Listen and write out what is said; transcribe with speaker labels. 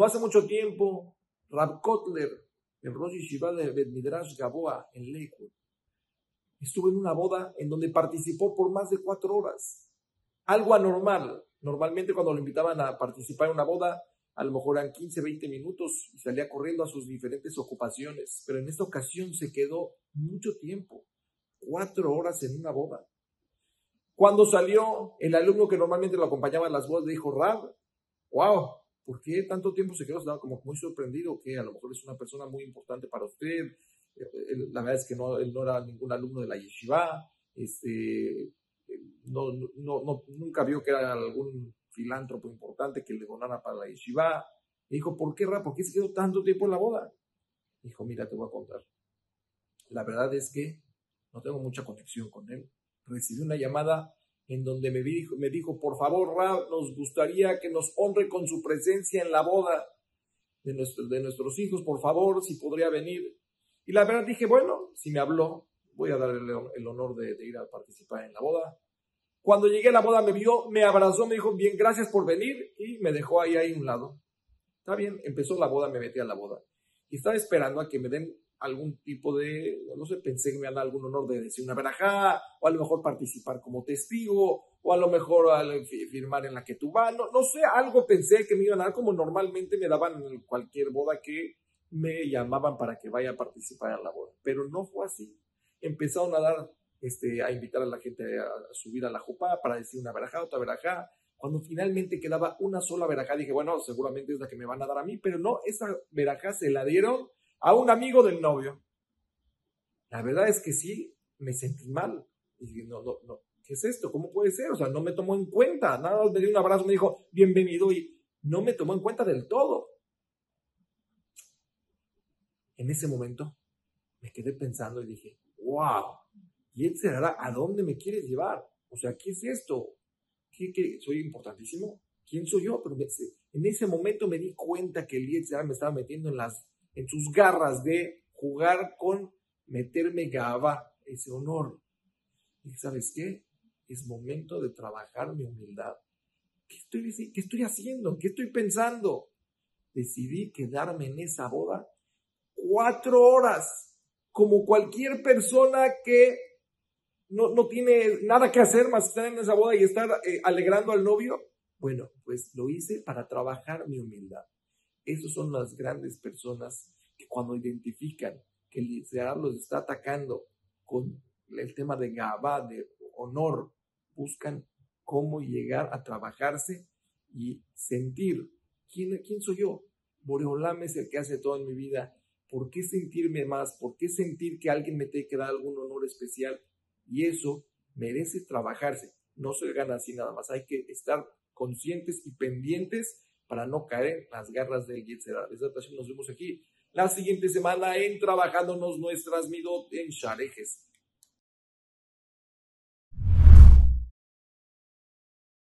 Speaker 1: No hace mucho tiempo, Rab Kotler, el Rosh Yeshiva de Midrash Gaboa, en Lakewood, estuvo en una boda en donde participó por más de cuatro horas. Algo anormal. Normalmente cuando lo invitaban a participar en una boda, a lo mejor eran 15, 20 minutos y salía corriendo a sus diferentes ocupaciones. Pero en esta ocasión se quedó mucho tiempo, cuatro horas en una boda. Cuando salió, el alumno que normalmente lo acompañaba a las bodas dijo, Rab, wow, ¿por qué tanto tiempo se quedó? Como muy sorprendido que a lo mejor es una persona muy importante para usted. La verdad es que no, él no era ningún alumno de la yeshiva. Este, no, no, no, nunca vio que era algún filántropo importante que le donara para la yeshiva. dijo, ¿por qué, Rab? ¿Por qué se quedó tanto tiempo en la boda? Dijo, mira, te voy a contar. La verdad es que no tengo mucha conexión con él recibí una llamada en donde me dijo, me dijo por favor, Rab, nos gustaría que nos honre con su presencia en la boda de, de nuestros hijos, por favor, si podría venir. Y la verdad dije, bueno, si me habló, voy a darle el, honor de, ir a participar en la boda. Cuando llegué a la boda me vio, me abrazó, me dijo, bien, gracias por venir y me dejó ahí, ahí a un lado. Está bien, empezó la boda, me metí a la boda. Y estaba esperando a que me den algún tipo de, no sé, pensé que me iban a dar algún honor de decir una verajá, o a lo mejor participar como testigo, o a lo mejor firmar en la que tú vas, no, no sé, algo pensé que me iban a dar como normalmente me daban en cualquier boda que me llamaban para que vaya a participar en la boda, pero no fue así. Empezaron a dar, este, a invitar a la gente a, subir a la jupá para decir una verajá, otra verajá, cuando finalmente quedaba una sola verajá, dije, bueno, seguramente es la que me van a dar a mí, pero no, esa verajá se la dieron a un amigo del novio. La verdad es que sí, me sentí mal. Y no, no, no, ¿qué es esto? ¿Cómo puede ser? O sea, no me tomó en cuenta. Nada más me dio un abrazo, me dijo, bienvenido, y no me tomó en cuenta del todo. En ese momento me quedé pensando y dije, wow, ¿y él será a dónde me quieres llevar? O sea, ¿qué es esto? ¿Qué? ¿Soy importantísimo? ¿Quién soy yo? Pero en ese momento me di cuenta que el será me estaba metiendo en las en sus garras de jugar con meterme gaba, ese honor. Y ¿sabes qué? Es momento de trabajar mi humildad. ¿Qué estoy, ¿Qué haciendo? ¿Qué estoy pensando? Decidí quedarme en esa boda cuatro horas, como cualquier persona que no, no tiene nada que hacer más estar en esa boda y estar eh, alegrando al novio. Bueno, pues lo hice para trabajar mi humildad. Esas son las grandes personas que cuando identifican que el Señor los está atacando con el tema de Gabá, de honor, buscan cómo llegar a trabajarse y sentir quién, quién soy yo. Boreolam es el que hace todo en mi vida. ¿Por qué sentirme más? ¿Por qué sentir que alguien me tiene que dar algún honor especial? Y eso merece trabajarse. No se gana así nada más. Hay que estar conscientes y pendientes para no caer en las garras del ocasión nos vemos aquí la siguiente semana en Trabajándonos Nuestras Midot en Sharejes.